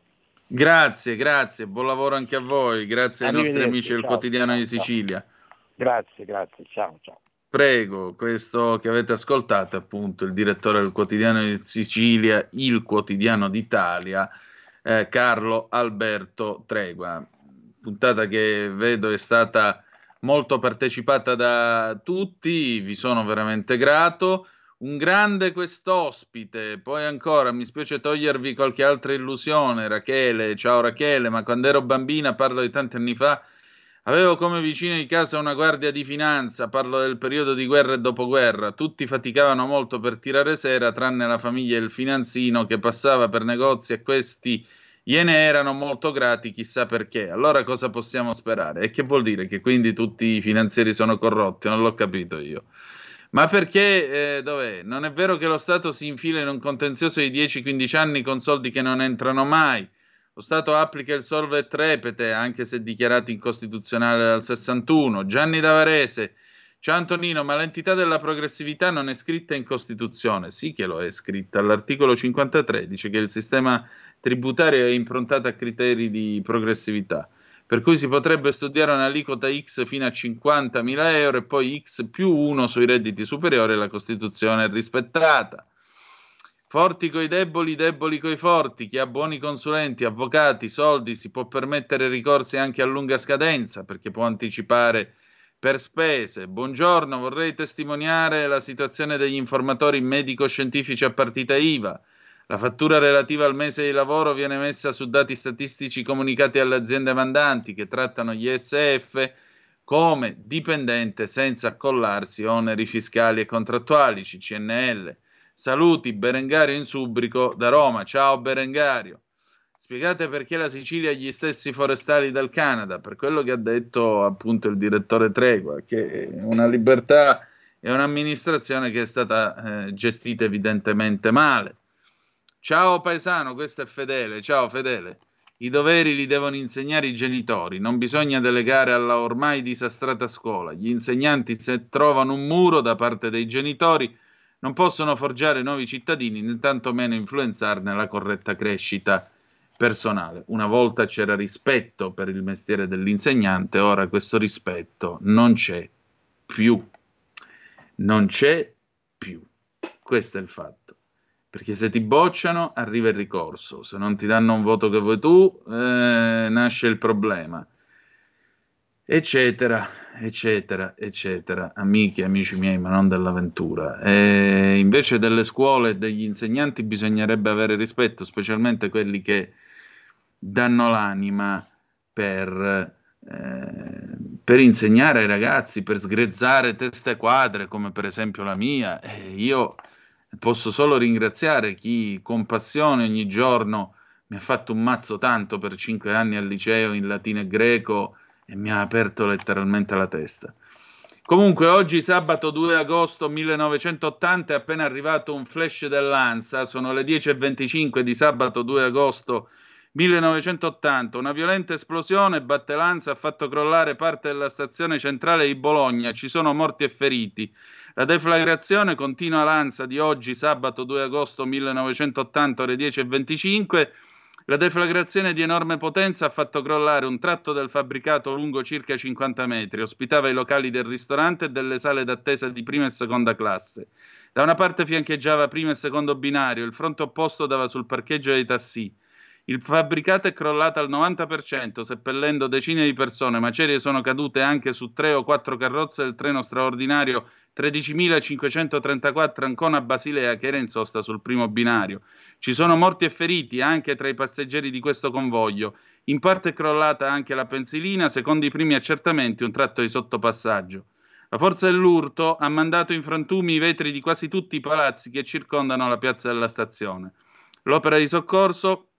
Grazie, grazie, buon lavoro anche a voi, grazie ai nostri amici del quotidiano ciao, di Sicilia. Ciao. Grazie, grazie, ciao, ciao. Prego, questo che avete ascoltato è appunto il direttore del quotidiano di Sicilia, il quotidiano d'Italia, eh, Carlo Alberto Tregua. Puntata che vedo è stata molto partecipata da tutti, vi sono veramente grato un grande quest'ospite. Poi ancora mi spiace togliervi qualche altra illusione, Rachele. Ciao Rachele, ma quando ero bambina, parlo di tanti anni fa, avevo come vicino di casa una guardia di finanza, parlo del periodo di guerra e dopoguerra. Tutti faticavano molto per tirare sera, tranne la famiglia e il finanzino che passava per negozi e questi gliene erano molto grati, chissà perché. Allora cosa possiamo sperare? E che vuol dire? Che quindi tutti i finanzieri sono corrotti? Non l'ho capito io. Ma perché, eh, dov'è? Non è vero che lo Stato si infila in un contenzioso di 10-15 anni con soldi che non entrano mai. Lo Stato applica il solve trepete, anche se dichiarato incostituzionale dal 61. Gianni Davarese, ciao Antonino, ma l'entità della progressività non è scritta in Costituzione? Sì che lo è scritta. All'articolo 53 dice che il sistema tributario è improntato a criteri di progressività per cui si potrebbe studiare un'aliquota X fino a 50.000 euro e poi X più 1 sui redditi superiori e la Costituzione è rispettata. Forti coi deboli, deboli coi forti. Chi ha buoni consulenti, avvocati, soldi si può permettere ricorsi anche a lunga scadenza perché può anticipare per spese. Buongiorno, vorrei testimoniare la situazione degli informatori medico-scientifici a partita IVA. La fattura relativa al mese di lavoro viene messa su dati statistici comunicati alle aziende mandanti che trattano gli SF come dipendente senza accollarsi oneri fiscali e contrattuali, CCNL. Saluti Berengario in Subrico da Roma. Ciao Berengario. Spiegate perché la Sicilia ha gli stessi forestali del Canada, per quello che ha detto appunto il direttore Tregua, che è una libertà e un'amministrazione che è stata eh, gestita evidentemente male. Ciao paesano, questo è Fedele. Ciao Fedele. I doveri li devono insegnare i genitori, non bisogna delegare alla ormai disastrata scuola. Gli insegnanti, se trovano un muro da parte dei genitori, non possono forgiare nuovi cittadini né tantomeno influenzarne la corretta crescita personale. Una volta c'era rispetto per il mestiere dell'insegnante, ora questo rispetto non c'è più. Non c'è più. Questo è il fatto perché se ti bocciano arriva il ricorso, se non ti danno un voto che vuoi tu eh, nasce il problema, eccetera, eccetera, eccetera, amici, amici miei, ma non dell'avventura. E invece delle scuole e degli insegnanti bisognerebbe avere rispetto, specialmente quelli che danno l'anima per... Eh, per insegnare ai ragazzi, per sgrezzare teste quadre, come per esempio la mia, eh, io Posso solo ringraziare chi con passione ogni giorno mi ha fatto un mazzo tanto per cinque anni al liceo in latino e greco e mi ha aperto letteralmente la testa. Comunque, oggi sabato 2 agosto 1980 è appena arrivato un flash dell'ANSA, sono le 10.25 di sabato 2 agosto 1980, una violenta esplosione batte l'ansa, ha fatto crollare parte della stazione centrale di Bologna, ci sono morti e feriti. La deflagrazione continua l'ansa di oggi, sabato 2 agosto 1980, ore 10.25. La deflagrazione di enorme potenza ha fatto crollare un tratto del fabbricato lungo circa 50 metri, ospitava i locali del ristorante e delle sale d'attesa di prima e seconda classe. Da una parte fiancheggiava primo e secondo binario, il fronte opposto dava sul parcheggio dei tassì. Il fabbricato è crollato al 90%, seppellendo decine di persone. Macerie sono cadute anche su tre o quattro carrozze del treno straordinario 13.534 Ancona-Basilea che era in sosta sul primo binario. Ci sono morti e feriti anche tra i passeggeri di questo convoglio. In parte è crollata anche la pensilina, secondo i primi accertamenti un tratto di sottopassaggio. La forza dell'urto ha mandato in frantumi i vetri di quasi tutti i palazzi che circondano la piazza della stazione. L'opera di soccorso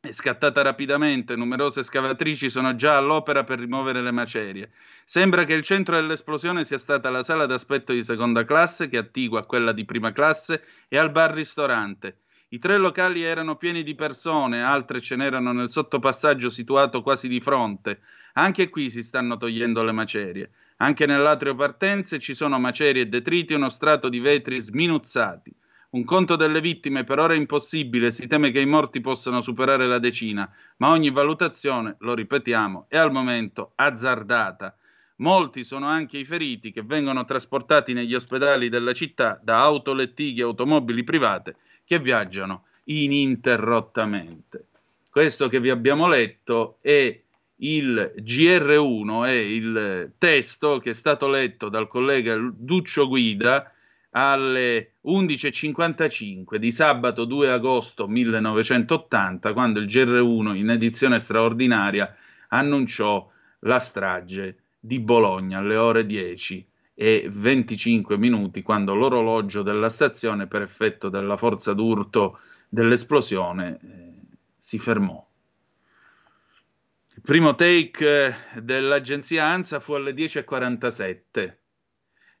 è scattata rapidamente, numerose scavatrici sono già all'opera per rimuovere le macerie. Sembra che il centro dell'esplosione sia stata la sala d'aspetto di seconda classe, che è attigua a quella di prima classe, e al bar-ristorante. I tre locali erano pieni di persone, altre ce n'erano nel sottopassaggio situato quasi di fronte. Anche qui si stanno togliendo le macerie. Anche nell'atrio partenze ci sono macerie e detriti e uno strato di vetri sminuzzati. Un conto delle vittime per ora è impossibile, si teme che i morti possano superare la decina, ma ogni valutazione, lo ripetiamo, è al momento azzardata. Molti sono anche i feriti che vengono trasportati negli ospedali della città da autolettighe e automobili private che viaggiano ininterrottamente. Questo che vi abbiamo letto è il GR1, è il testo che è stato letto dal collega Duccio Guida alle 11.55 di sabato 2 agosto 1980, quando il GR1 in edizione straordinaria annunciò la strage di Bologna alle ore 10 e 25 minuti, quando l'orologio della stazione, per effetto della forza d'urto dell'esplosione, eh, si fermò. Il primo take eh, dell'agenzia ANSA fu alle 10.47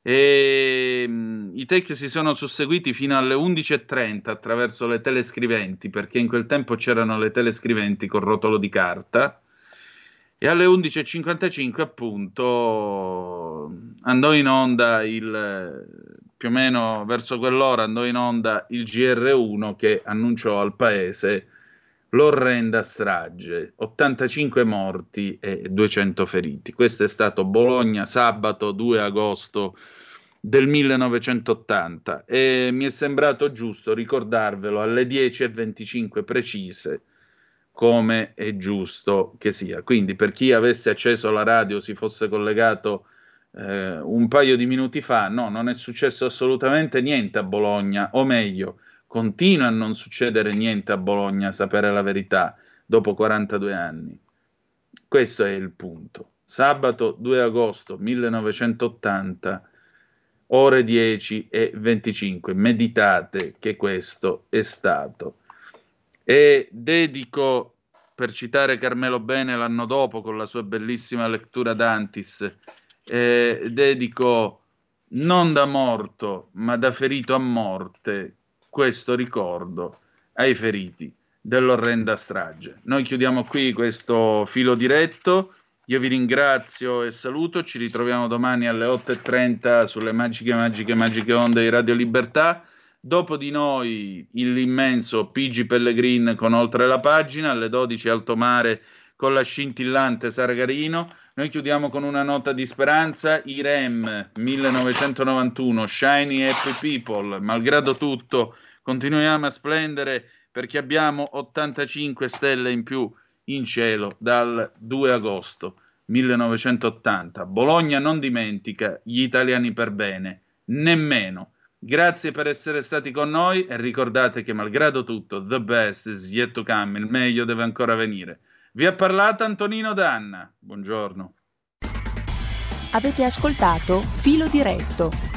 e mh, i take si sono susseguiti fino alle 11.30 attraverso le telescriventi, perché in quel tempo c'erano le telescriventi con rotolo di carta. E alle 11.55 appunto andò in onda il più o meno verso quell'ora andò in onda il GR1 che annunciò al paese l'orrenda strage, 85 morti e 200 feriti. Questo è stato Bologna sabato 2 agosto del 1980 e mi è sembrato giusto ricordarvelo alle 10.25 precise come è giusto che sia. Quindi per chi avesse acceso la radio, si fosse collegato eh, un paio di minuti fa, no, non è successo assolutamente niente a Bologna, o meglio, continua a non succedere niente a Bologna, sapere la verità, dopo 42 anni. Questo è il punto. Sabato 2 agosto 1980 ore 10 e 25. Meditate che questo è stato. E dedico, per citare Carmelo Bene l'anno dopo con la sua bellissima lettura d'Antis, eh, dedico non da morto, ma da ferito a morte, questo ricordo ai feriti dell'orrenda strage. Noi chiudiamo qui questo filo diretto. Io vi ringrazio e saluto, ci ritroviamo domani alle 8.30 sulle magiche, magiche, magiche onde di Radio Libertà. Dopo di noi l'immenso Pigi Pellegrin con Oltre la pagina, alle 12 Alto Mare con la scintillante Sargarino. Noi chiudiamo con una nota di speranza, IREM 1991, Shiny Happy People, malgrado tutto continuiamo a splendere perché abbiamo 85 stelle in più in cielo dal 2 agosto 1980. Bologna non dimentica gli italiani per bene, nemmeno. Grazie per essere stati con noi e ricordate che malgrado tutto, the best is yet to come, il meglio deve ancora venire. Vi ha parlato Antonino Danna. Buongiorno. Avete ascoltato Filo Diretto